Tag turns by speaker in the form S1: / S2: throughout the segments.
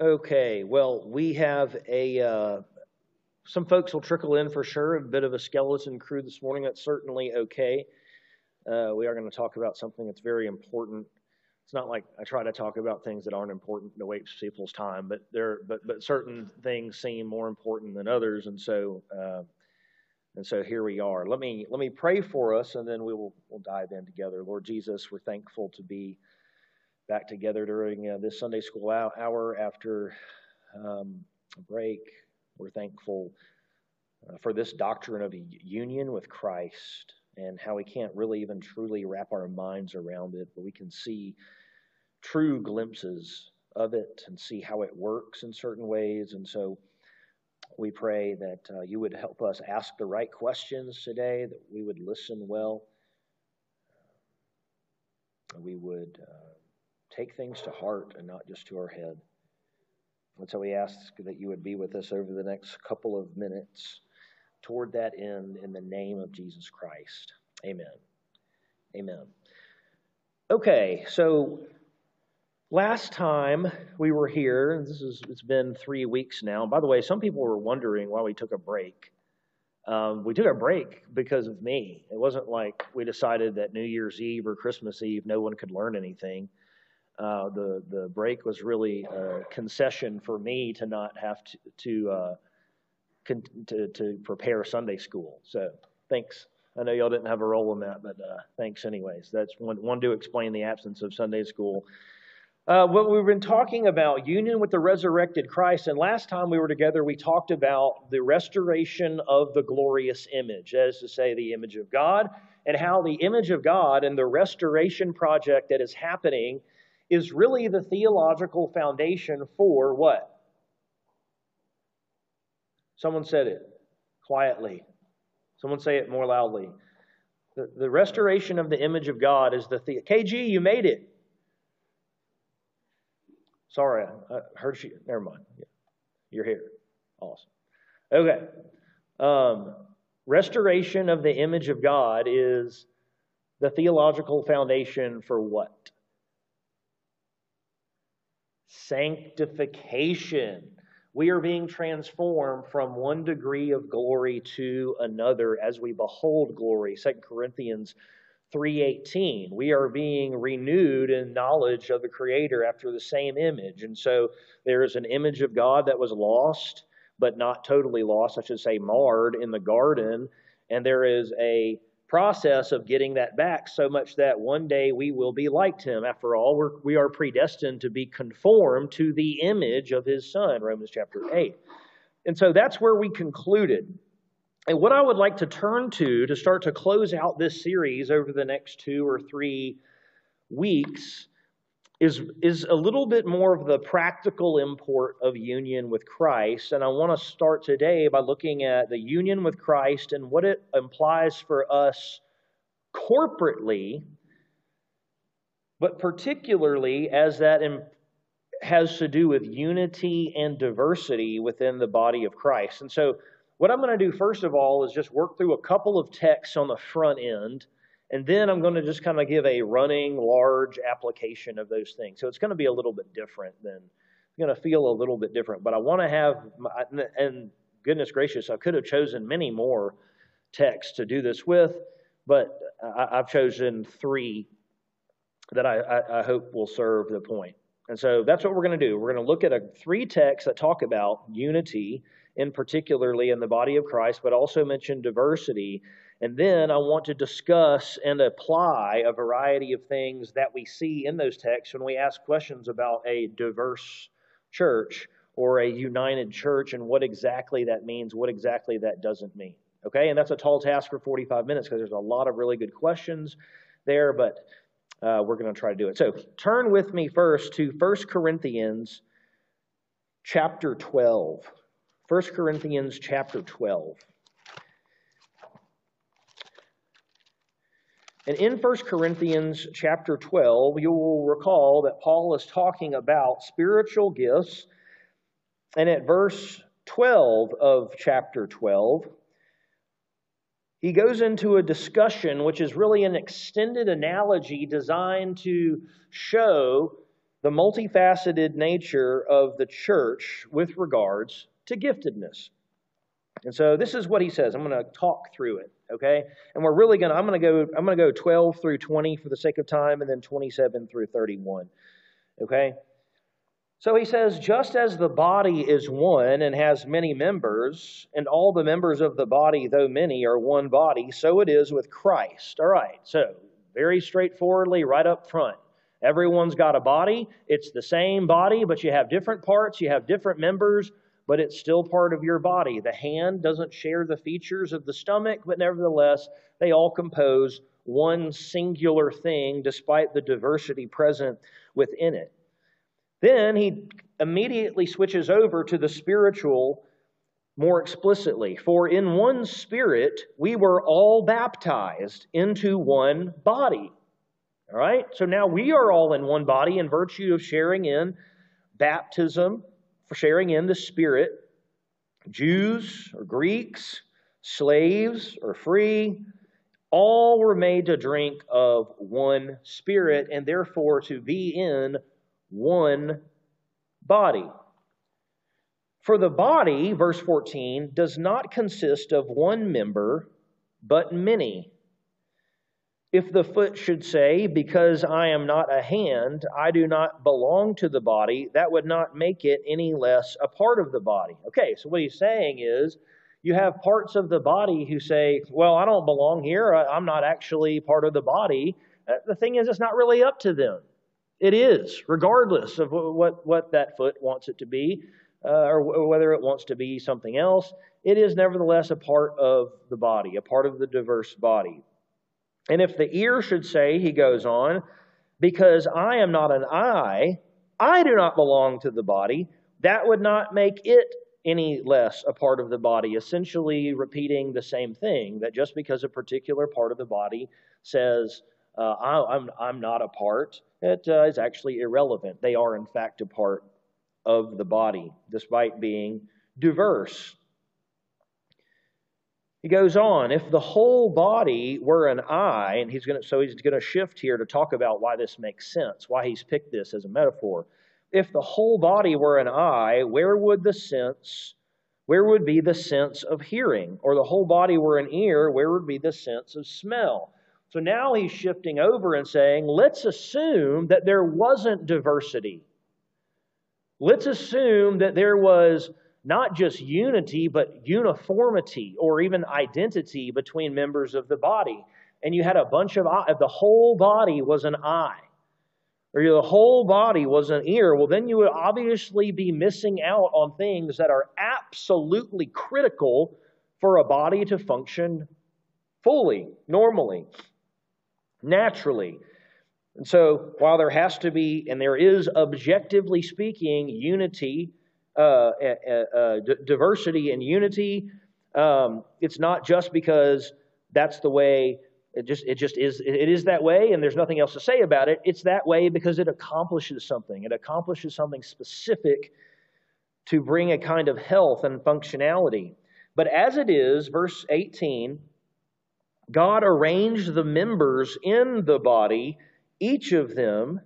S1: Okay, well, we have a uh, some folks will trickle in for sure. A bit of a skeleton crew this morning. That's certainly okay. Uh, we are going to talk about something that's very important. It's not like I try to talk about things that aren't important to waste people's time, but there, but but certain things seem more important than others, and so uh, and so here we are. Let me let me pray for us, and then we will we'll dive in together. Lord Jesus, we're thankful to be back together during uh, this Sunday school hour after um, a break. We're thankful uh, for this doctrine of union with Christ and how we can't really even truly wrap our minds around it, but we can see true glimpses of it and see how it works in certain ways. And so we pray that uh, you would help us ask the right questions today, that we would listen well, we would. Uh, take things to heart and not just to our head. And so we ask that you would be with us over the next couple of minutes toward that end in the name of Jesus Christ. Amen. Amen. Okay, so last time we were here, this is it's been three weeks now. By the way, some people were wondering why we took a break. Um, we took a break because of me. It wasn't like we decided that New Year's Eve or Christmas Eve no one could learn anything. Uh, the the break was really a concession for me to not have to to, uh, con- to, to prepare Sunday school. So thanks. I know y'all didn't have a role in that, but uh, thanks anyways. That's one one to explain the absence of Sunday school. Uh, what we've been talking about union with the resurrected Christ, and last time we were together, we talked about the restoration of the glorious image, as to say, the image of God, and how the image of God and the restoration project that is happening is really the theological foundation for what? Someone said it quietly. Someone say it more loudly. The, the restoration of the image of God is the, the KG, you made it. Sorry, I heard you. Never mind. You're here. Awesome. Okay. Um, restoration of the image of God is the theological foundation for what? Sanctification. We are being transformed from one degree of glory to another as we behold glory. 2 Corinthians 3:18 we are being renewed in knowledge of the creator after the same image and so there is an image of God that was lost but not totally lost I should say marred in the garden and there is a process of getting that back so much that one day we will be like him. After all, we're, we are predestined to be conformed to the image of his son, Romans chapter 8. And so that's where we concluded. And what I would like to turn to to start to close out this series over the next two or three weeks is, is a little bit more of the practical import of union with Christ. And I want to start today by looking at the union with Christ and what it implies for us corporately, but particularly as that has to do with unity and diversity within the body of Christ. And so, what I'm going to do first of all is just work through a couple of texts on the front end and then I'm going to just kind of give a running, large application of those things. So it's going to be a little bit different than, it's going to feel a little bit different. But I want to have, my, and goodness gracious, I could have chosen many more texts to do this with, but I, have chosen three that I, I, I hope will serve the point. And so that's what we're going to do. We're going to look at a, three texts that talk about unity, in particularly in the body of Christ, but also mention diversity and then I want to discuss and apply a variety of things that we see in those texts when we ask questions about a diverse church or a united church and what exactly that means, what exactly that doesn't mean. Okay, and that's a tall task for 45 minutes because there's a lot of really good questions there, but uh, we're going to try to do it. So turn with me first to 1 Corinthians chapter 12. 1 Corinthians chapter 12. And in 1 Corinthians chapter 12, you will recall that Paul is talking about spiritual gifts. And at verse 12 of chapter 12, he goes into a discussion which is really an extended analogy designed to show the multifaceted nature of the church with regards to giftedness. And so this is what he says. I'm going to talk through it, okay? And we're really going to I'm going to go I'm going to go 12 through 20 for the sake of time and then 27 through 31. Okay? So he says, just as the body is one and has many members, and all the members of the body, though many, are one body, so it is with Christ. All right, so very straightforwardly, right up front. Everyone's got a body. It's the same body, but you have different parts, you have different members, but it's still part of your body. The hand doesn't share the features of the stomach, but nevertheless, they all compose one singular thing despite the diversity present within it. Then he immediately switches over to the spiritual more explicitly. For in one spirit we were all baptized into one body. All right? So now we are all in one body in virtue of sharing in baptism, sharing in the Spirit. Jews or Greeks, slaves or free, all were made to drink of one Spirit and therefore to be in one body. For the body, verse 14, does not consist of one member, but many. If the foot should say, Because I am not a hand, I do not belong to the body, that would not make it any less a part of the body. Okay, so what he's saying is, you have parts of the body who say, Well, I don't belong here, I'm not actually part of the body. Uh, the thing is, it's not really up to them. It is, regardless of what, what that foot wants it to be, uh, or whether it wants to be something else. It is nevertheless a part of the body, a part of the diverse body. And if the ear should say, he goes on, because I am not an eye, I do not belong to the body, that would not make it any less a part of the body, essentially repeating the same thing that just because a particular part of the body says, uh, I, am I'm, I'm not a part, it uh, is actually irrelevant. They are, in fact, a part of the body, despite being diverse. He goes on, if the whole body were an eye, and he's going to, so he's going to shift here to talk about why this makes sense, why he's picked this as a metaphor. If the whole body were an eye, where would the sense, where would be the sense of hearing? Or the whole body were an ear, where would be the sense of smell? So now he's shifting over and saying, let's assume that there wasn't diversity. Let's assume that there was not just unity, but uniformity or even identity between members of the body. And you had a bunch of, the whole body was an eye, or the whole body was an ear, well, then you would obviously be missing out on things that are absolutely critical for a body to function fully, normally naturally. And so, while there has to be, and there is objectively speaking, unity, diversity and unity, um, it's not just because that's the way it just it just is it is that way and there's nothing else to say about it. It's that way because it accomplishes something. It accomplishes something specific to bring a kind of health and functionality. But as it is verse 18 God arranged the members in the body, each of them,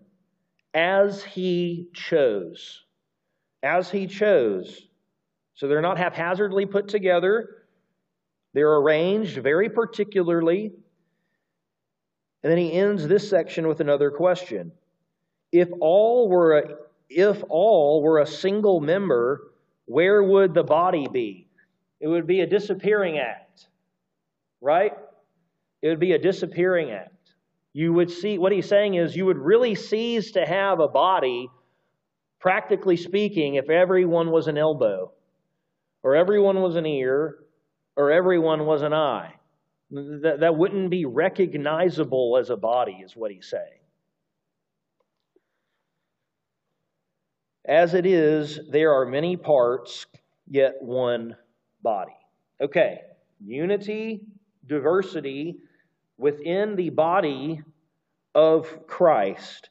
S1: as He chose. As He chose. So they're not haphazardly put together, they're arranged very particularly. And then he ends this section with another question. If all were a, if all were a single member, where would the body be? It would be a disappearing act, right? It would be a disappearing act. You would see, what he's saying is, you would really cease to have a body, practically speaking, if everyone was an elbow, or everyone was an ear, or everyone was an eye. That, that wouldn't be recognizable as a body, is what he's saying. As it is, there are many parts, yet one body. Okay, unity, diversity, within the body of Christ.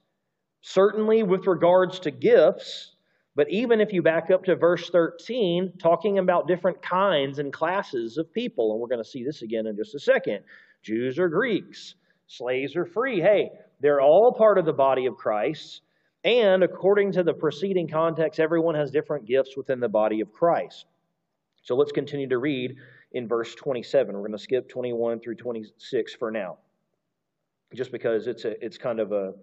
S1: Certainly, with regards to gifts, but even if you back up to verse 13, talking about different kinds and classes of people, and we're going to see this again in just a second Jews or Greeks, slaves or free. Hey, they're all part of the body of Christ. And according to the preceding context, everyone has different gifts within the body of Christ. So let's continue to read in verse 27. We're going to skip 21 through 26 for now, just because it's a, it's kind of a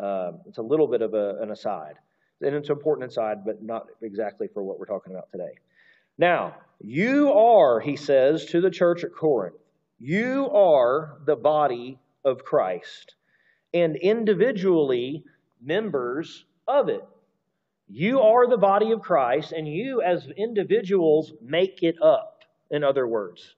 S1: uh, it's a little bit of a, an aside, and it's an important aside, but not exactly for what we're talking about today. Now, you are, he says to the church at Corinth, you are the body of Christ, and individually members of it. You are the body of Christ, and you as individuals make it up, in other words.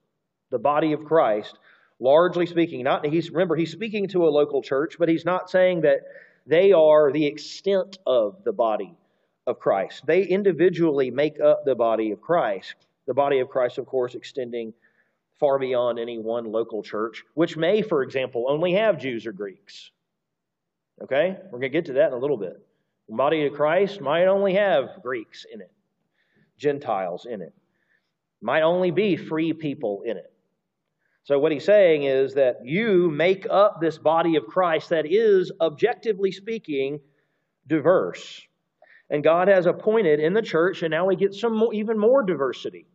S1: The body of Christ, largely speaking, not he's remember, he's speaking to a local church, but he's not saying that they are the extent of the body of Christ. They individually make up the body of Christ. The body of Christ, of course, extending far beyond any one local church, which may, for example, only have Jews or Greeks. Okay? We're going to get to that in a little bit. The body of Christ might only have Greeks in it, Gentiles in it, might only be free people in it. So, what he's saying is that you make up this body of Christ that is, objectively speaking, diverse. And God has appointed in the church, and now we get some more, even more diversity.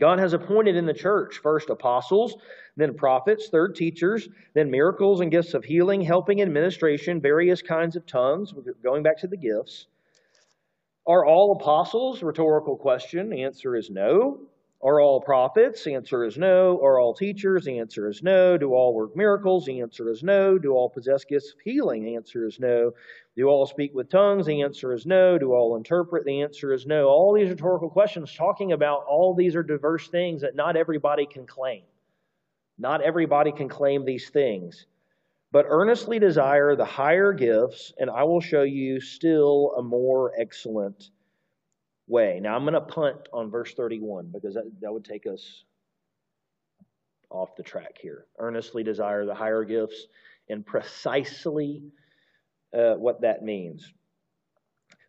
S1: God has appointed in the church first apostles, then prophets, third teachers, then miracles and gifts of healing, helping, administration, various kinds of tongues, going back to the gifts. Are all apostles? Rhetorical question. Answer is no. Are all prophets? The answer is no. Are all teachers? The answer is no. Do all work miracles? The answer is no. Do all possess gifts of healing? The answer is no. Do all speak with tongues? The answer is no. Do all interpret? The answer is no. All these rhetorical questions talking about all these are diverse things that not everybody can claim. Not everybody can claim these things. But earnestly desire the higher gifts, and I will show you still a more excellent way. Now, I'm going to punt on verse 31 because that, that would take us off the track here. Earnestly desire the higher gifts and precisely uh, what that means.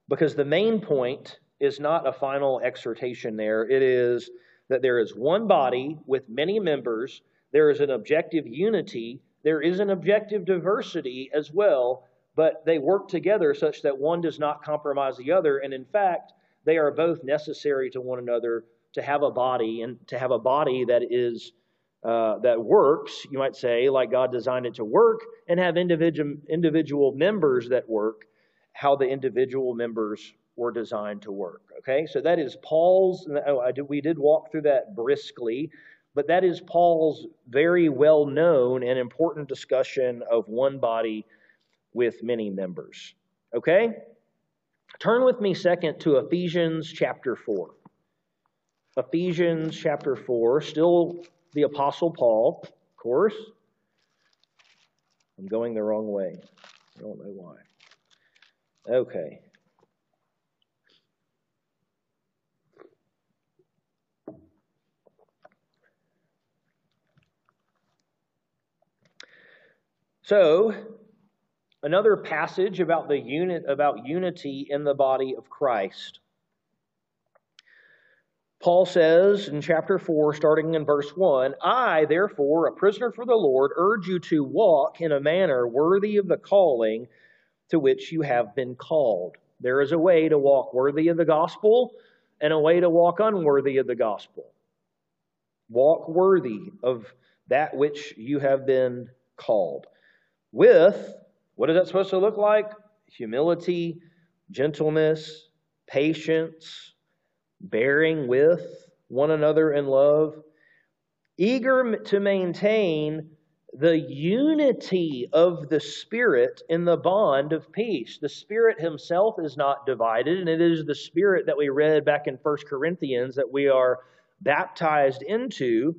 S1: Because the main point is not a final exhortation there, it is that there is one body with many members, there is an objective unity, there is an objective diversity as well, but they work together such that one does not compromise the other. And in fact, they are both necessary to one another to have a body and to have a body that is uh, that works, you might say, like God designed it to work, and have individual individual members that work, how the individual members were designed to work. Okay, so that is Paul's. Oh, did, we did walk through that briskly, but that is Paul's very well known and important discussion of one body with many members. Okay. Turn with me second to Ephesians chapter 4. Ephesians chapter 4, still the Apostle Paul, of course. I'm going the wrong way. I don't know why. Okay. So, another passage about the unit about unity in the body of Christ. Paul says in chapter 4, starting in verse 1 I, therefore, a prisoner for the Lord, urge you to walk in a manner worthy of the calling to which you have been called. There is a way to walk worthy of the gospel and a way to walk unworthy of the gospel. Walk worthy of that which you have been called. With what is that supposed to look like? Humility, gentleness, patience, bearing with one another in love, eager to maintain the unity of the Spirit in the bond of peace. The Spirit Himself is not divided, and it is the Spirit that we read back in 1 Corinthians that we are baptized into.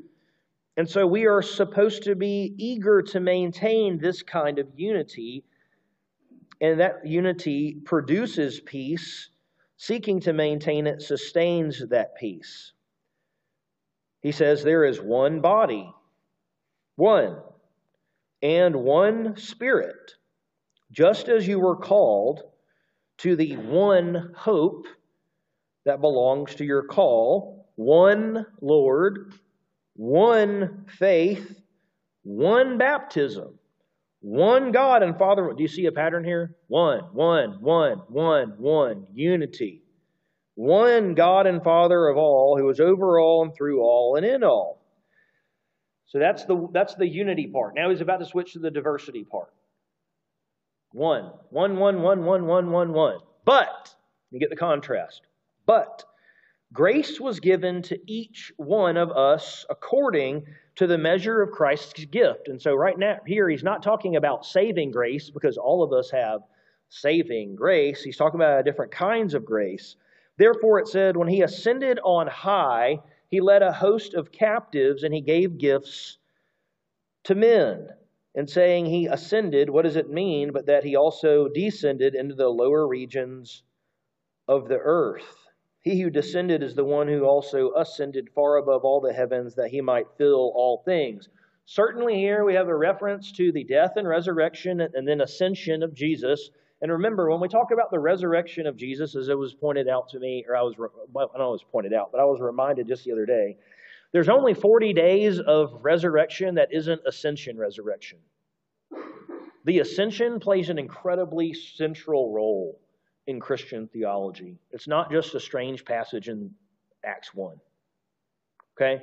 S1: And so we are supposed to be eager to maintain this kind of unity and that unity produces peace. Seeking to maintain it sustains that peace. He says there is one body, one, and one spirit, just as you were called to the one hope that belongs to your call, one Lord, one faith, one baptism One God and Father. Do you see a pattern here? One, one, one, one, one. Unity. One God and Father of all, who is over all and through all and in all. So that's the that's the unity part. Now he's about to switch to the diversity part. One, one, one, one, one, one, one, one. But you get the contrast. But grace was given to each one of us according to the measure of Christ's gift. And so right now here he's not talking about saving grace because all of us have saving grace. He's talking about different kinds of grace. Therefore it said when he ascended on high, he led a host of captives and he gave gifts to men. And saying he ascended, what does it mean? But that he also descended into the lower regions of the earth. He who descended is the one who also ascended far above all the heavens that he might fill all things. Certainly, here we have a reference to the death and resurrection and then ascension of Jesus. And remember, when we talk about the resurrection of Jesus, as it was pointed out to me, or I was, well, I know it was pointed out, but I was reminded just the other day, there's only 40 days of resurrection that isn't ascension resurrection. The ascension plays an incredibly central role in Christian theology. It's not just a strange passage in Acts 1. Okay?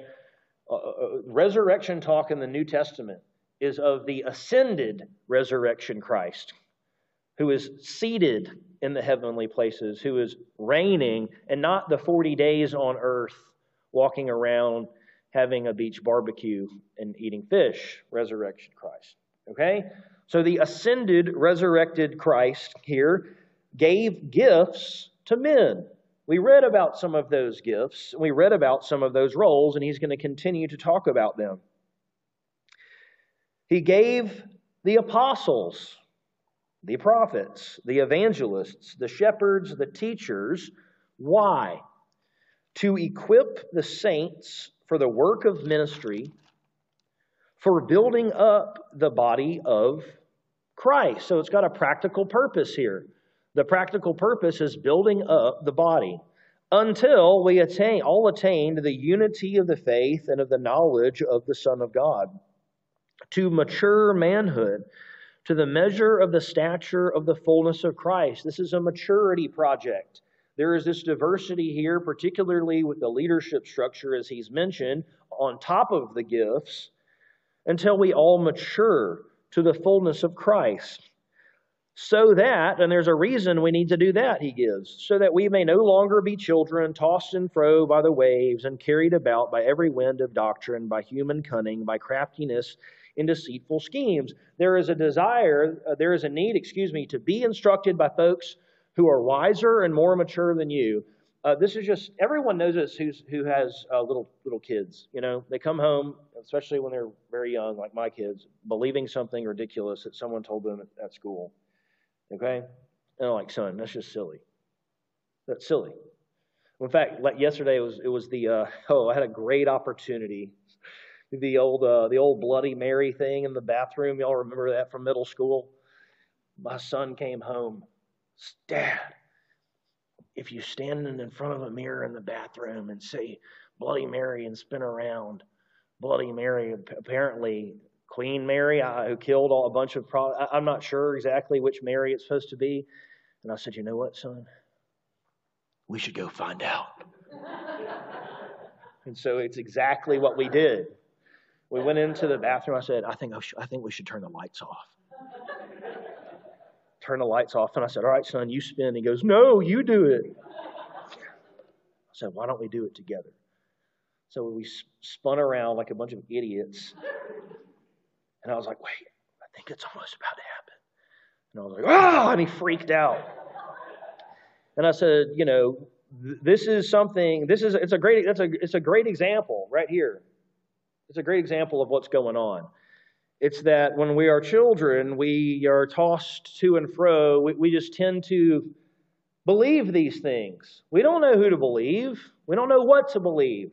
S1: Uh, uh, uh resurrection talk in the New Testament is of the ascended resurrection Christ who is seated in the heavenly places, who is reigning, and not the 40 days on earth walking around having a beach barbecue and eating fish, resurrection Christ. Okay? So the ascended, resurrected Christ here gave gifts to men. We read about some of those gifts, we read about some of those roles, and he's going to continue to talk about them. He gave the apostles the prophets, the evangelists, the shepherds, the teachers. Why? To equip the saints for the work of ministry, for building up the body of Christ. So it's got a practical purpose here. The practical purpose is building up the body until we attain all attain to the unity of the faith and of the knowledge of the Son of God, to mature manhood to the measure of the stature of the fullness of Christ. This is a maturity project. There is this diversity here, particularly with the leadership structure, as he's mentioned, on top of the gifts, until we all mature to the fullness of Christ. So that, and there's a reason we need to do that, he gives, so that we may no longer be children tossed and fro by the waves and carried about by every wind of doctrine, by human cunning, by craftiness in deceitful schemes. There is a desire, uh, there is a need, excuse me, to be instructed by folks who are wiser and more mature than you. Uh, this is just everyone knows this who's, who has uh, little little kids. You know, they come home, especially when they're very young, like my kids, believing something ridiculous that someone told them at, at school. Okay, and they're like, "Son, that's just silly. That's silly." In fact, like yesterday it was it was the uh, oh I had a great opportunity the old uh, the old Bloody Mary thing in the bathroom. Y'all remember that from middle school? My son came home. Dad, if you stand in front of a mirror in the bathroom and say Bloody Mary and spin around, Bloody Mary, apparently Queen Mary, uh, who killed all, a bunch of. Pro- I'm not sure exactly which Mary it's supposed to be. And I said, you know what, son? We should go find out. and so it's exactly what we did. We went into the bathroom. I said, I think, I, should, I think we should turn the lights off. turn the lights off. And I said, All right, son, you spin. He goes, No, you do it. I said, Why don't we do it together? So we spun around like a bunch of idiots. And I was like, Wait, I think it's almost about to happen. And I was like, Oh, and he freaked out. And I said, You know, this is something, this is, it's a great, that's a, it's a great example right here. It's a great example of what's going on. It's that when we are children, we are tossed to and fro. We, we just tend to believe these things. We don't know who to believe, we don't know what to believe,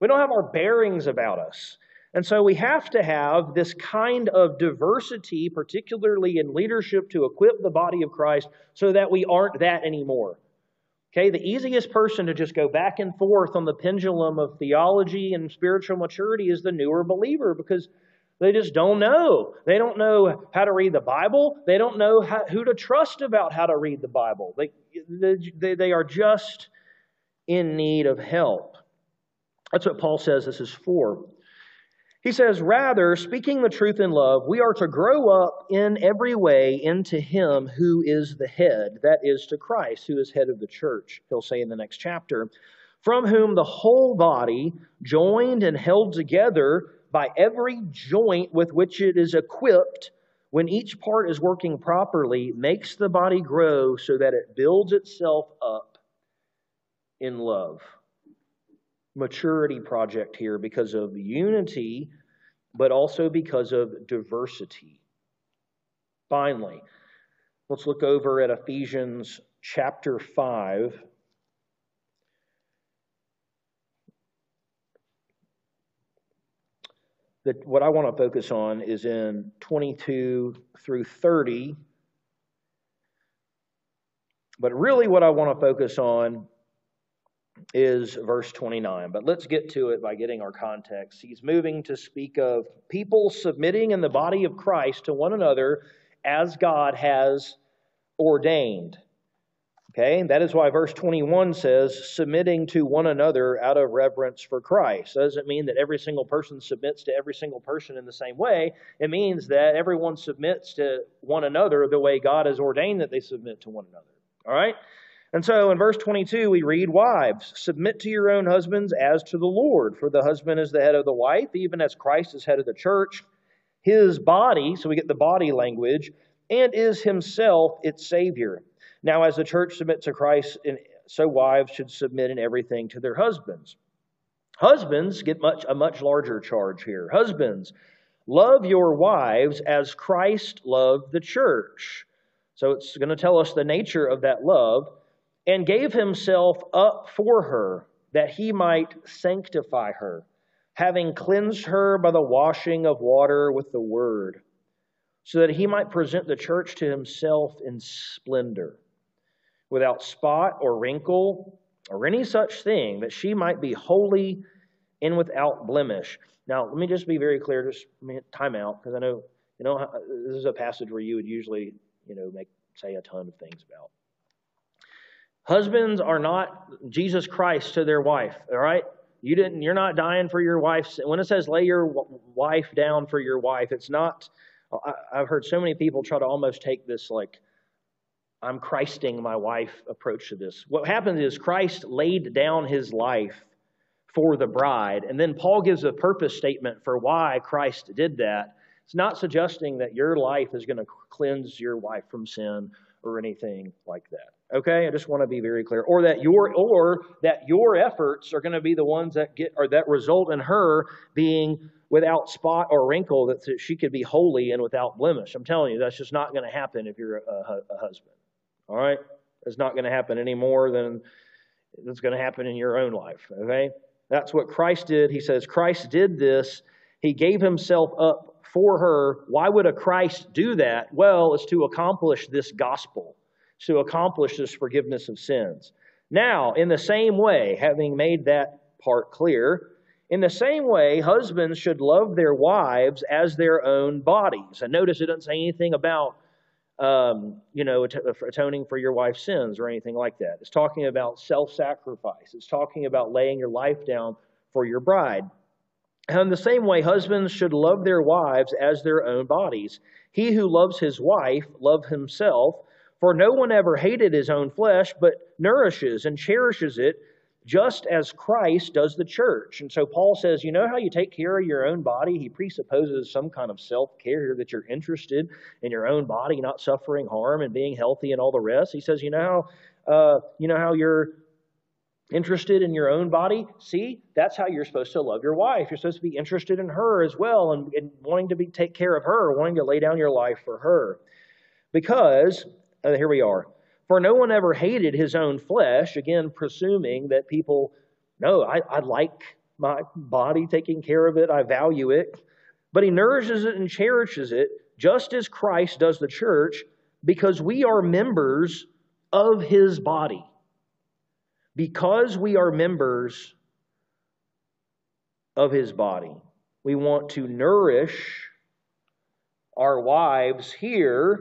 S1: we don't have our bearings about us. And so we have to have this kind of diversity, particularly in leadership, to equip the body of Christ so that we aren't that anymore. Okay, the easiest person to just go back and forth on the pendulum of theology and spiritual maturity is the newer believer because They just don't know. They don't know how to read the Bible. They don't know how, who to trust about how to read the Bible. They, they, they are just in need of help. That's what Paul says this is for. He says, Rather, speaking the truth in love, we are to grow up in every way into Him who is the head, that is, to Christ, who is head of the church, he'll say in the next chapter, from whom the whole body, joined and held together by every joint with which it is equipped, when each part is working properly, makes the body grow so that it builds itself up in love. Maturity project here because of unity, but also because of diversity. Finally, let's look over at Ephesians chapter 5 that what I want to focus on is in 22 through 30. But really, what I want to focus on is verse 29. But let's get to it by getting our context. He's moving to speak of people submitting in the body of Christ to one another as God has ordained. Okay, that is why verse 21 says, submitting to one another out of reverence for Christ. That doesn't mean that every single person submits to every single person in the same way. It means that everyone submits to one another the way God has ordained that they submit to one another. All right? And so in verse 22, we read, Wives, submit to your own husbands as to the Lord, for the husband is the head of the wife, even as Christ is head of the church, his body, so we get the body language, and is himself its Savior. Now, as the church submits to Christ, so wives should submit in everything to their husbands. Husbands get much a much larger charge here. Husbands, love your wives as Christ loved the church. So it's going to tell us the nature of that love and gave himself up for her that he might sanctify her, having cleansed her by the washing of water with the word, so that he might present the church to himself in splendor without spot or wrinkle or any such thing, that she might be holy and without blemish. Now, let me just be very clear, just time out, because I know, you know, this is a passage where you would usually, you know, make say a ton of things about. Husbands are not Jesus Christ to their wife, all right? You didn't you're not dying for your wife. When it says lay your wife down for your wife, it's not I've heard so many people try to almost take this like I'm Christing my wife approach to this. What happens is Christ laid down his life for the bride, and then Paul gives a purpose statement for why Christ did that. It's not suggesting that your life is going to cleanse your wife from sin or anything like that. Okay, I just want to be very clear, or that your or that your efforts are going to be the ones that get or that result in her being without spot or wrinkle, that she could be holy and without blemish. I'm telling you, that's just not going to happen if you're a, a husband. All right? It's not going to happen any more than it's going to happen in your own life. Okay? That's what Christ did. He says, Christ did this. He gave himself up for her. Why would a Christ do that? Well, it's to accomplish this gospel, to accomplish this forgiveness of sins. Now, in the same way, having made that part clear, in the same way, husbands should love their wives as their own bodies. And notice it doesn't say anything about um, you know, atoning for your wife's sins or anything like that. It's talking about self sacrifice, it's talking about laying your life down for your bride. And in the same way, husbands should love their wives as their own bodies. He who loves his wife loves himself, for no one ever hated his own flesh, but nourishes and cherishes it just as Christ does the church. And so Paul says, you know how you take care of your own body? He presupposes some kind of self care here that you're interested in your own body, not suffering harm and being healthy and all the rest. He says, you know how, uh, you know how you're interested in your own body? See, that's how you're supposed to love your wife. You're supposed to be interested in her as well and, and wanting to be, take care of her, wanting to lay down your life for her. Because, uh, here we are. For no one ever hated his own flesh, again, presuming that people, no, I, I like my body, taking care of it, I value it. But he nourishes it and cherishes it, just as Christ does the church, because we are members of his body. Because we are members of his body, we want to nourish our wives here,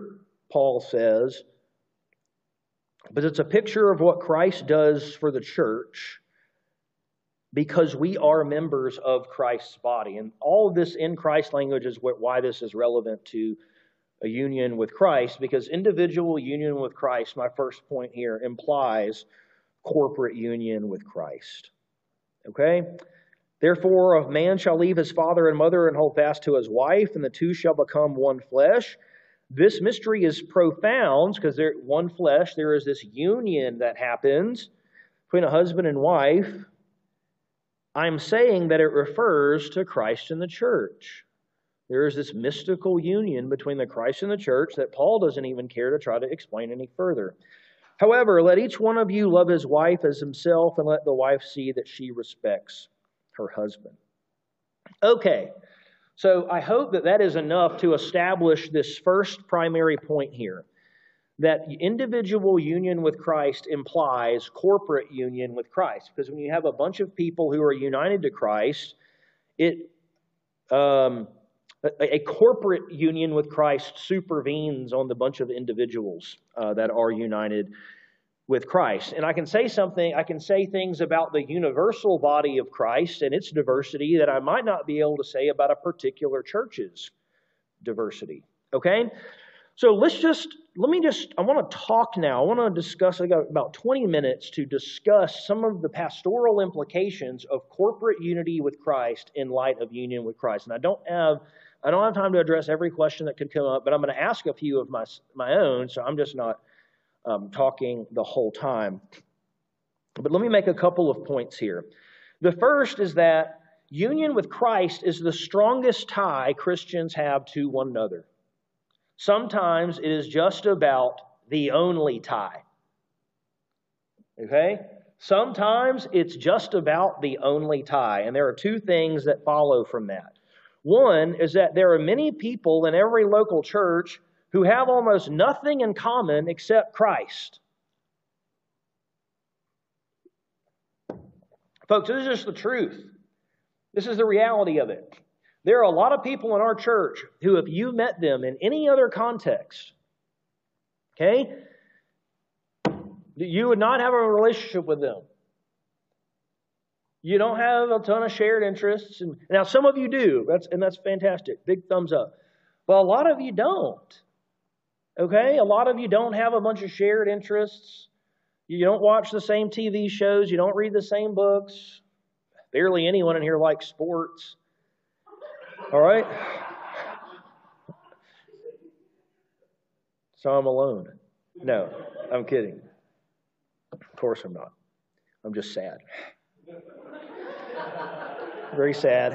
S1: Paul says, but it's a picture of what Christ does for the church because we are members of Christ's body. And all of this in Christ language is why this is relevant to a union with Christ, because individual union with Christ, my first point here, implies corporate union with Christ. Okay? Therefore, a man shall leave his father and mother and hold fast to his wife, and the two shall become one flesh. This mystery is profound because they're one flesh. There is this union that happens between a husband and wife. I'm saying that it refers to Christ and the church. There is this mystical union between the Christ and the church that Paul doesn't even care to try to explain any further. However, let each one of you love his wife as himself, and let the wife see that she respects her husband. Okay, so I hope that that is enough to establish this first primary point here that individual union with Christ implies corporate union with Christ. Because when you have a bunch of people who are united to Christ, it um, a, corporate union with Christ supervenes on the bunch of individuals uh, that are united with Christ. And I can say something, I can say things about the universal body of Christ and its diversity that I might not be able to say about a particular church's diversity. Okay? So let's just, let me just, I want to talk now. I want to discuss, I got about 20 minutes to discuss some of the pastoral implications of corporate unity with Christ in light of union with Christ. And I don't have, I don't have time to address every question that could come up, but I'm going to ask a few of my, my own, so I'm just not um, talking the whole time. But let me make a couple of points here. The first is that union with Christ is the strongest tie Christians have to one another. Sometimes it is just about the only tie. Okay? Sometimes it's just about the only tie. And there are two things that follow from that. One is that there are many people in every local church who have almost nothing in common except Christ. Folks, this is just the truth. This is the reality of it. There are a lot of people in our church who, if you met them in any other context, okay, you would not have a relationship with them. You don't have a ton of shared interests. And now some of you do, that's, and that's fantastic. Big thumbs up. But a lot of you don't. Okay? A lot of you don't have a bunch of shared interests. You don't watch the same TV shows. You don't read the same books. Barely anyone in here likes sports. All right? So I'm alone. No, I'm kidding. Of course I'm not. I'm just sad. Very sad.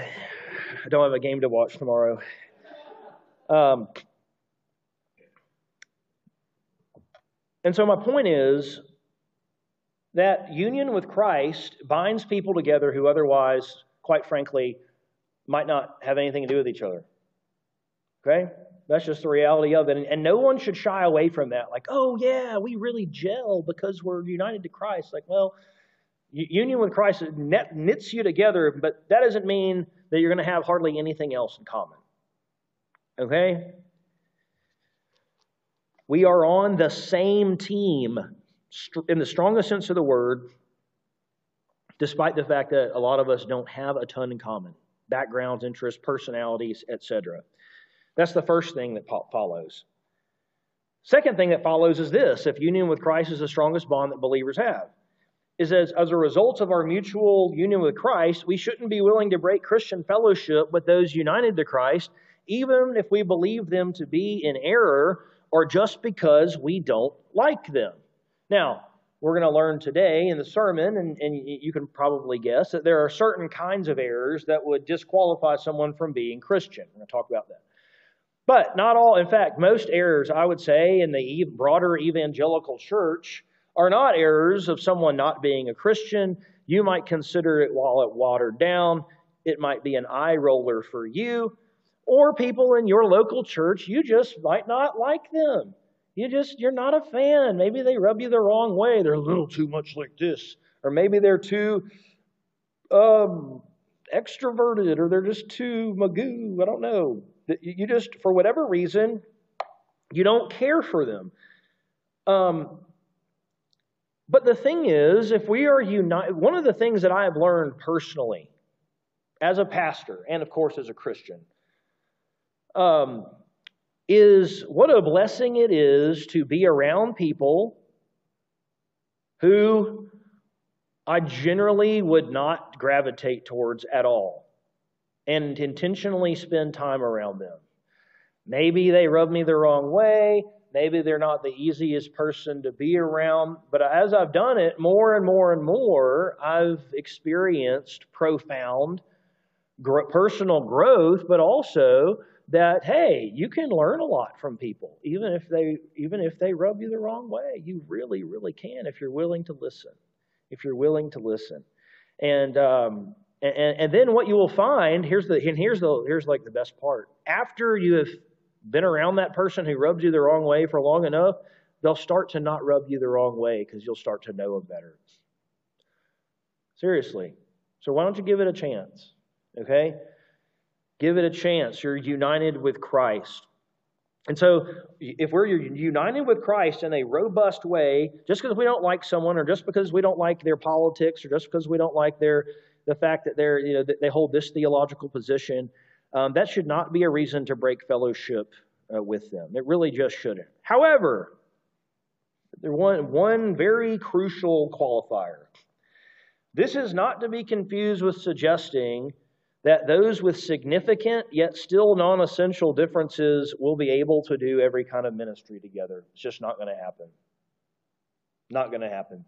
S1: I don't have a game to watch tomorrow. Um, And so, my point is that union with Christ binds people together who otherwise, quite frankly, might not have anything to do with each other. Okay? That's just the reality of it. And, no one should shy away from that. Like, oh, yeah, we really gel because we're united to Christ. Like, well, union with Christ knits you together, but that doesn't mean that you're going to have hardly anything else in common. Okay? We are on the same team in the strongest sense of the word, despite the fact that a lot of us don't have a ton in common backgrounds, interests, personalities, etc. That's the first thing that follows. Second thing that follows is this if union with Christ is the strongest bond that believers have, is as, as a result of our mutual union with Christ, we shouldn't be willing to break Christian fellowship with those united to Christ, even if we believe them to be in error or just because we don't like them. Now, we're going to learn today in the sermon, and, and you can probably guess that there are certain kinds of errors that would disqualify someone from being Christian. We're going to talk about that. But not all, in fact, most errors, I would say, in the broader evangelical church are not errors of someone not being a Christian. You might consider it while it watered down. It might be an eye roller for you or people in your local church, you just might not like them. You just, you're not a fan. Maybe they rub you the wrong way. They're a little too much like this. Or maybe they're too um, extroverted or they're just too magoo. I don't know. You just, for whatever reason, you don't care for them. Um, but the thing is, if we are united, one of the things that I have learned personally as a pastor and, of course, as a Christian um, is what a blessing it is to be around people who I generally would not gravitate towards at all and intentionally spend time around them. Maybe they rub me the wrong way. Maybe they're not the easiest person to be around. But as I've done it more and more and more, I've experienced profound personal growth, but also that hey, you can learn a lot from people, even if they even if they rub you the wrong way. You really, really can if you're willing to listen. If you're willing to listen, and um, and, and then what you will find here's the and here's the here's like the best part. After you have been around that person who rubs you the wrong way for long enough, they'll start to not rub you the wrong way because you'll start to know them better. Seriously. So why don't you give it a chance? Okay? Give it a chance. You're united with Christ. And so, if we're united with Christ in a robust way, just because we don't like someone, or just because we don't like their politics, or just because we don't like their the fact that they're you know they hold this theological position, um, that should not be a reason to break fellowship uh, with them. It really just shouldn't. However, there one one very crucial qualifier. This is not to be confused with suggesting that those with significant yet still non essential differences will be able to do every kind of ministry together. It's just not going to happen. Not going to happen.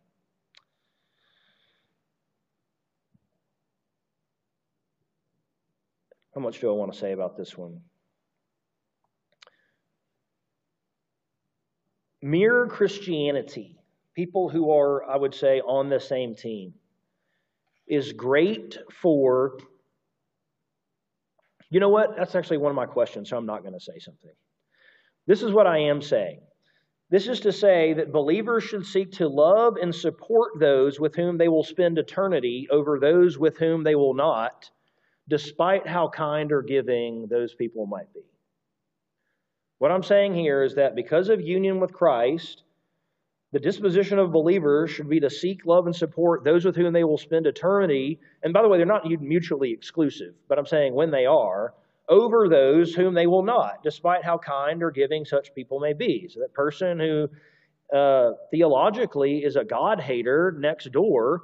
S1: How much do I want to say about this one? Mere Christianity, people who are, I would say, on the same team, is great for you know what? That's actually one of my questions, so I'm not going to say something. This is what I am saying. This is to say that believers should seek to love and support those with whom they will spend eternity over those with whom they will not, despite how kind or giving those people might be. What I'm saying here is that because of union with Christ, the disposition of believers should be to seek, love, and support those with whom they will spend eternity. And by the way, they're not mutually exclusive, but I'm saying when they are, over those whom they will not, despite how kind or giving such people may be. So that person who uh, theologically is a God hater next door,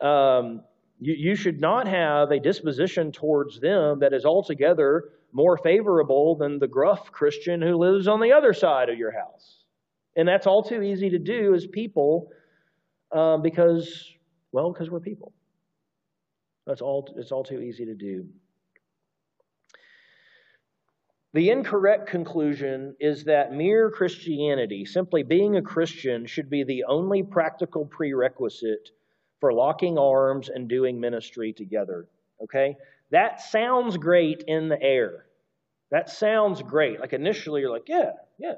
S1: um, you, you should not have a disposition towards them that is altogether more favorable than the gruff Christian who lives on the other side of your house. And that's all too easy to do as people um, because, well, because we're people. That's all, it's all too easy to do. The incorrect conclusion is that mere Christianity, simply being a Christian, should be the only practical prerequisite for locking arms and doing ministry together. Okay? That sounds great in the air. That sounds great. Like initially, you're like, yeah, yeah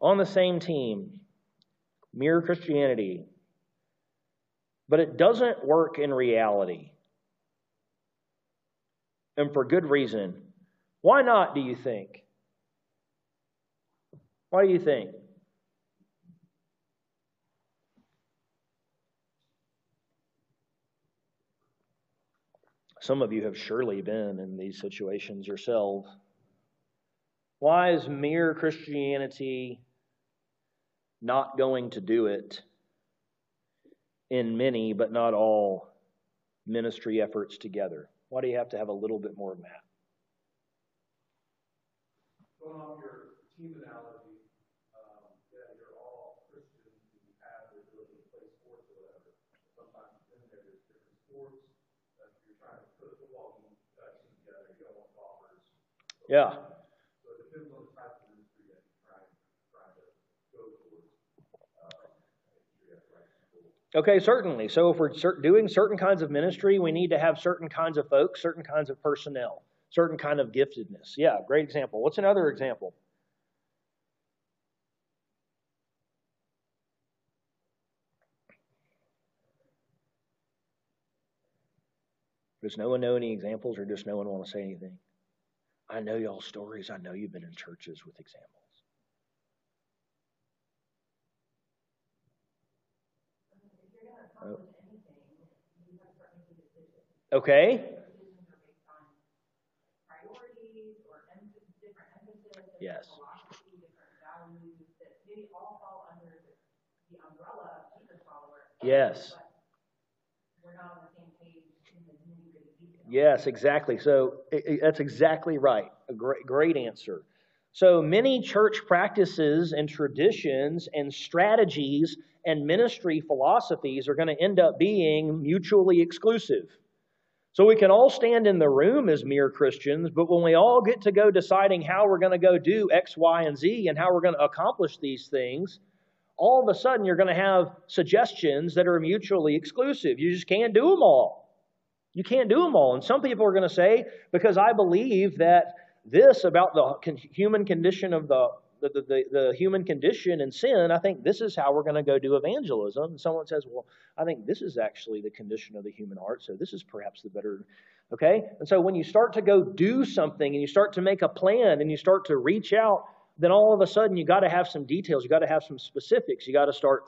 S1: on the same team, mere Christianity. But it doesn't work in reality. And for good reason. Why not, do you think? Why do you think? Some of you have surely been in these situations yourself. Why is mere Christianity not going to do it in many, but not all, ministry efforts together? Why do you have to have a little bit more of that?
S2: Going off your team analogy, um, yeah, you're all Christians who have the ability to play sports or whatever. Sometimes in there, there's different sports. If you're trying to put a football team together, you don't want golfers.
S1: Yeah. Okay, certainly. So if we're doing certain kinds of ministry, we need to have certain kinds of folks, certain kinds of personnel, certain kind of giftedness. Yeah, great example. What's another example? Does no one know any examples, or does no one want to say anything? I know y'all stories. I know you've been in churches with examples. Oh. Okay. Yes. Yes. Yes, exactly. So that's exactly right. A great, great answer. So many church practices and traditions and strategies and ministry philosophies are going to end up being mutually exclusive. So we can all stand in the room as mere Christians, but when we all get to go deciding how we're going to go do X, Y, and Z and how we're going to accomplish these things, all of a sudden you're going to have suggestions that are mutually exclusive. You just can't do them all. You can't do them all. And some people are going to say, because I believe that this about the human condition of the the, the, the, human condition and sin, I think this is how we're going to go do evangelism. And someone says, well, I think this is actually the condition of the human heart, so this is perhaps the better. Okay? And so when you start to go do something and you start to make a plan and you start to reach out, then all of a sudden you got to have some details, you got to have some specifics, you got to start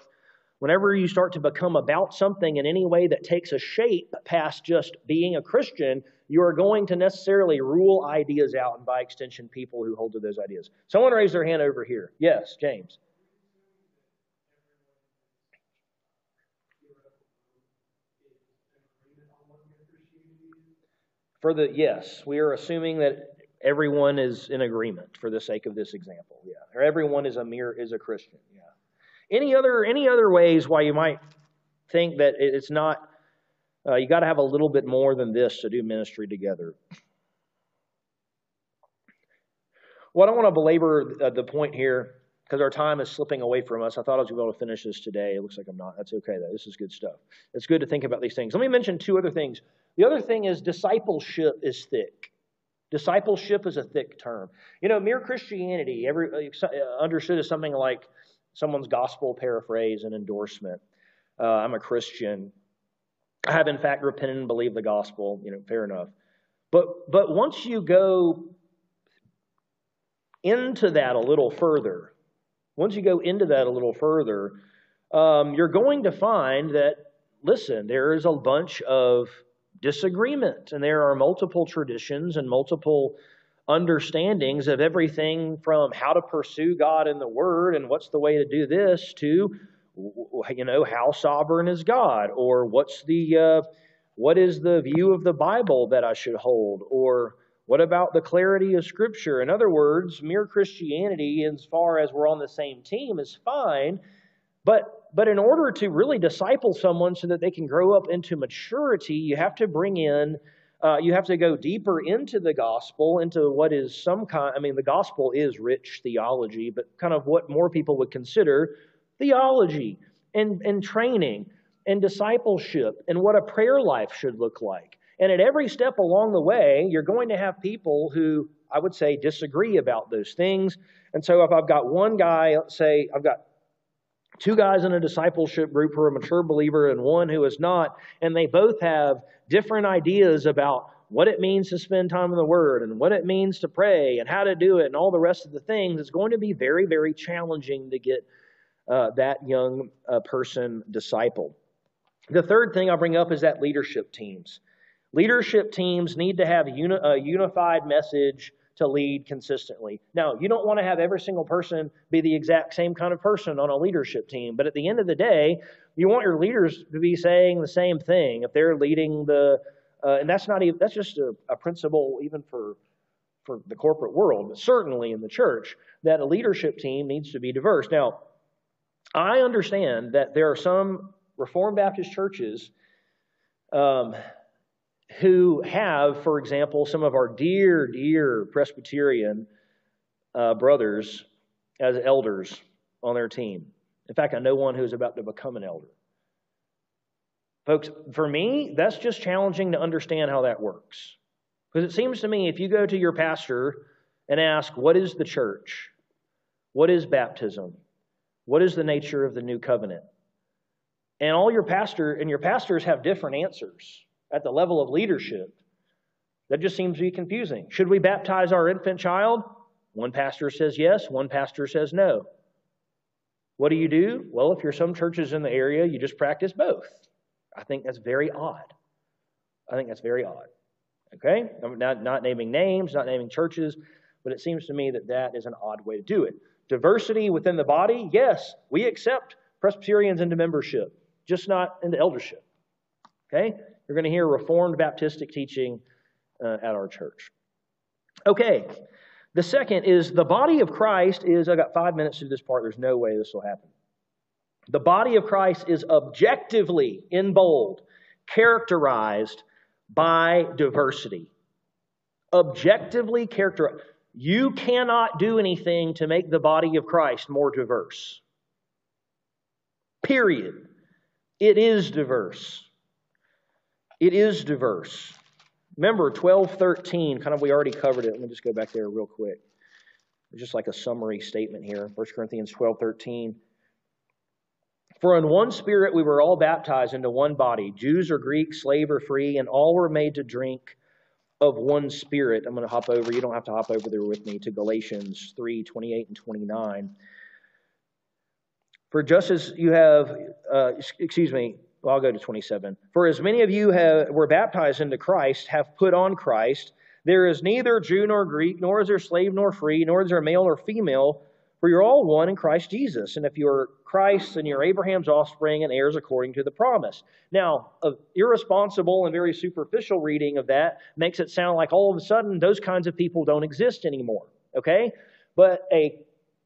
S1: Whenever you start to become about something in any way that takes a shape past just being a Christian, you are going to necessarily rule ideas out, and by extension, people who hold to those ideas. Someone raised their hand over here. Yes, James. For the yes, we are assuming that everyone is in agreement for the sake of this example. Yeah, or everyone is a mere is a Christian. Yeah. Any other any other ways why you might think that it's not uh, you got to have a little bit more than this to do ministry together. Well, I don't want to belabor uh, the point here because our time is slipping away from us. I thought I was going to be able to finish this today. It looks like I'm not. That's okay, though. This is good stuff. It's good to think about these things. Let me mention two other things. The other thing is discipleship is thick. Discipleship is a thick term. You know, mere Christianity, every uh, understood as something like someone's gospel paraphrase and endorsement. Uh, I'm a Christian. I have, in fact, repented and believed the gospel. You know, fair enough. But but once you go into that a little further, once you go into that a little further, um, you're going to find that listen, there is a bunch of disagreement, and there are multiple traditions and multiple understandings of everything from how to pursue God in the Word and what's the way to do this to, you know, how sovereign is God or what's the, uh, what is the view of the Bible that I should hold or what about the clarity of Scripture? In other words, mere Christianity, as far as we're on the same team, is fine, but but in order to really disciple someone so that they can grow up into maturity, you have to bring in uh, you have to go deeper into the gospel, into what is some kind, I mean, the gospel is rich theology, but kind of what more people would consider theology and, and training and discipleship and what a prayer life should look like. And at every step along the way, you're going to have people who I would say disagree about those things. And so if I've got one guy, say I've got two guys in a discipleship group who are a mature believer and one who is not, and they both have different ideas about what it means to spend time in the Word and what it means to pray and how to do it and all the rest of the things, it's going to be very, very challenging to get uh, that young uh, person discipled. The third thing I'll bring up is that leadership teams. Leadership teams need to have uni- a unified message to lead consistently. Now, you don't want to have every single person be the exact same kind of person on a leadership team, but at the end of the day, you want your leaders to be saying the same thing. If they're leading the, uh, and that's not even, that's just a, a principle even for for the corporate world, but certainly in the church, that a leadership team needs to be diverse. Now, I understand that there are some Reformed Baptist churches um, who have, for example, some of our dear, dear Presbyterian uh, brothers as elders on their team. In fact, I know one who's about to become an elder. Folks, for me, that's just challenging to understand how that works. Because it seems to me if you go to your pastor and ask, What is the church? What is baptism? What is the nature of the new covenant? And all your pastor and your pastors have different answers at the level of leadership. That just seems to be confusing. Should we baptize our infant child? One pastor says yes, one pastor says no. What do you do? Well, if you're some churches in the area, you just practice both. I think that's very odd. I think that's very odd. Okay? I'm not, not naming names, not naming churches, but it seems to me that that is an odd way to do it. Diversity within the body, yes, we accept Presbyterians into membership, just not into eldership. Okay? You're going to hear Reformed Baptistic teaching uh, at our church. Okay, the second is the body of Christ is, I've got five minutes to this part, there's no way this will happen. The body of Christ is objectively, in bold, characterized by diversity. Objectively characterized. You cannot do anything to make the body of Christ more diverse. Period. It is diverse. It is diverse. Remember, 12, 13, kind of we already covered it. Let me just go back there real quick. Just like a summary statement here. 1 Corinthians 12, 13. For in one spirit we were all baptized into one body, Jews or Greeks, slave or free, and all were made to drink of one spirit. I'm going to hop over. You don't have to hop over there with me to Galatians 3, 28 and 29. For just as you have, uh, excuse me, well, I'll go to 27. For as many of you have, were baptized into Christ, have put on Christ. There is neither Jew nor Greek, nor is there slave nor free, nor is there male or female, for you're all one in Christ Jesus. And if you're Christ, then you're Abraham's offspring and heirs according to the promise. Now, an irresponsible and very superficial reading of that makes it sound like all of a sudden those kinds of people don't exist anymore. Okay? But a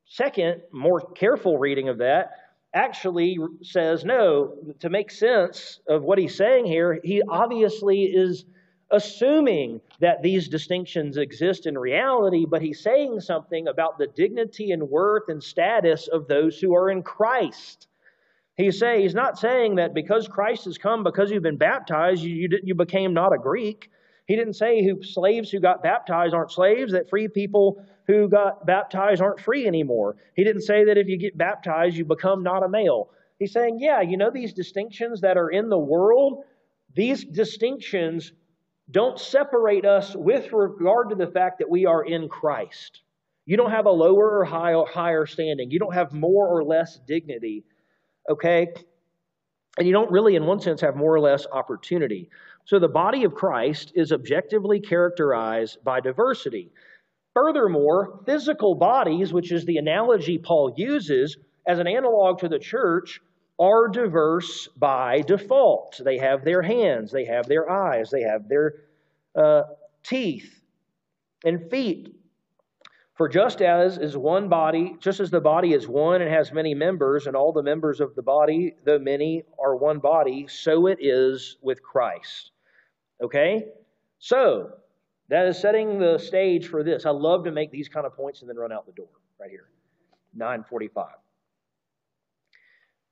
S1: second, more careful reading of that actually says no, to make sense of what he's saying here, he obviously is assuming that these distinctions exist in reality, but he's saying something about the dignity and worth and status of those who are in Christ. He's saying he's not saying that because Christ has come, because you've been baptized, you, you, you became not a Greek. He didn't say who slaves who got baptized aren't slaves, that free people who got baptized aren't free anymore. He didn't say that if you get baptized, you become not a male. He's saying, yeah, you know these distinctions that are in the world? These distinctions don't separate us with regard to the fact that we are in Christ. You don't have a lower or higher standing. You don't have more or less dignity, okay? And you don't really, in one sense, have more or less opportunity. So the body of Christ is objectively characterized by diversity. Furthermore, physical bodies, which is the analogy Paul uses as an analog to the church, are diverse by default. They have their hands, they have their eyes, they have their uh, teeth and feet. For just as is one body, just as the body is one and has many members, and all the members of the body, though many, are one body, so it is with Christ. Okay? So, that is setting the stage for this. I love to make these kind of points and then run out the door right here. 945.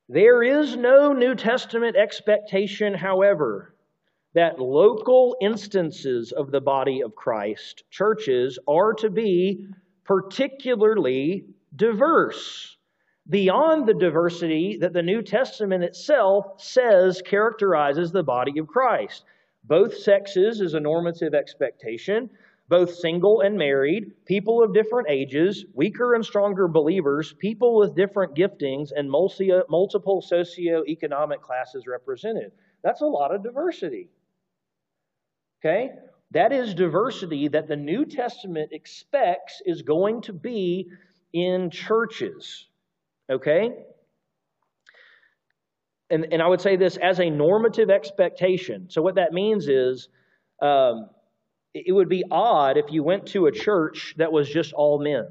S1: There is no New Testament expectation, however, that local instances of the body of Christ, churches, are to be particularly diverse beyond the diversity that the New Testament itself says characterizes the body of Christ. Both sexes is a normative expectation. Both single and married, people of different ages, weaker and stronger believers, people with different giftings, and multiple socioeconomic classes represented. That's a lot of diversity. Okay? That is diversity that the New Testament expects is going to be in churches. Okay? And, and I would say this as a normative expectation. So, what that means is um, it would be odd if you went to a church that was just all men.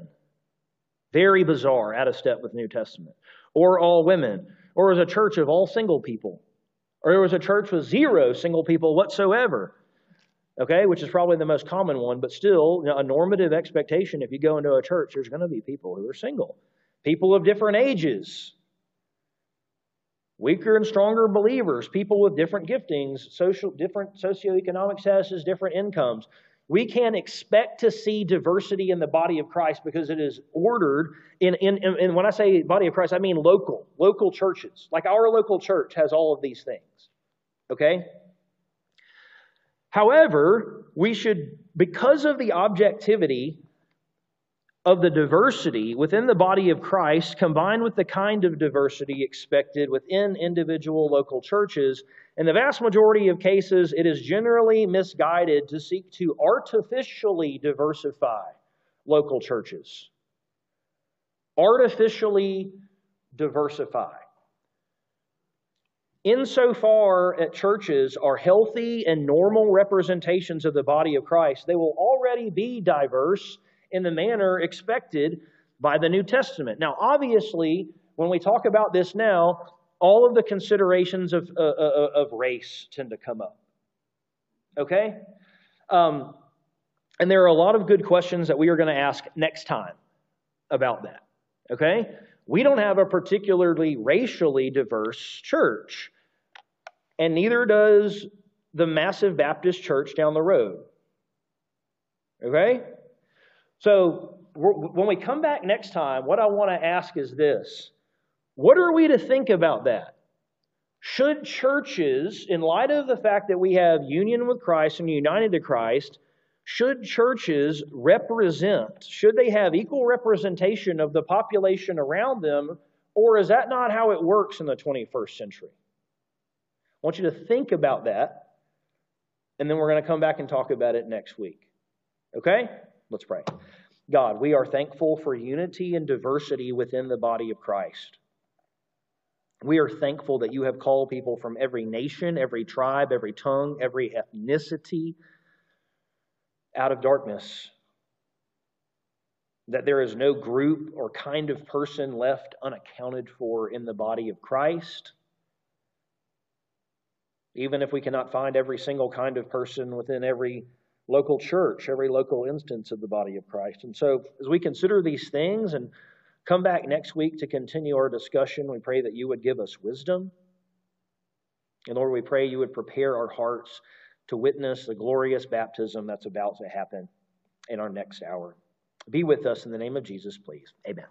S1: Very bizarre, out of step with New Testament. Or all women. Or was a church of all single people. Or there was a church with zero single people whatsoever. Okay, which is probably the most common one, but still you know, a normative expectation. If you go into a church, there's going to be people who are single, people of different ages, weaker and stronger believers, people with different giftings, social, different socioeconomic statuses, different incomes. We can expect to see diversity in the body of Christ because it is ordered in, in, in, when I say body of Christ, I mean local, local churches. Like our local church has all of these things. Okay? However, we should, because of the objectivity of the diversity within the body of Christ, combined with the kind of diversity expected within individual local churches, in the vast majority of cases, it is generally misguided to seek to artificially diversify local churches. Artificially diversify. Insofar at churches are healthy and normal representations of the body of Christ, they will already be diverse in the manner expected by the New Testament. Now, obviously, when we talk about this now, all of the considerations of, uh, uh, of race tend to come up. Okay? Um, and there are a lot of good questions that we are going to ask next time about that. Okay? We don't have a particularly racially diverse church and neither does the massive Baptist church down the road. Okay? So, when we come back next time, what I want to ask is this What are we to think about that? Should churches, in light of the fact that we have union with Christ and united to Christ, should churches represent, should they have equal representation of the population around them, or is that not how it works in the 21st century? I want you to think about that, and then we're going to come back and talk about it next week. Okay? Let's pray. God, we are thankful for unity and diversity within the body of Christ. We are thankful that you have called people from every nation, every tribe, every tongue, every ethnicity out of darkness. That there is no group or kind of person left unaccounted for in the body of Christ even if we cannot find every single kind of person within every local church, every local instance of the body of Christ. And so, as we consider these things and come back next week to continue our discussion, we pray that you would give us wisdom. And Lord, we pray you would prepare our hearts to witness the glorious baptism that's about to happen in our next hour. Be with us in the name of Jesus, please. Amen.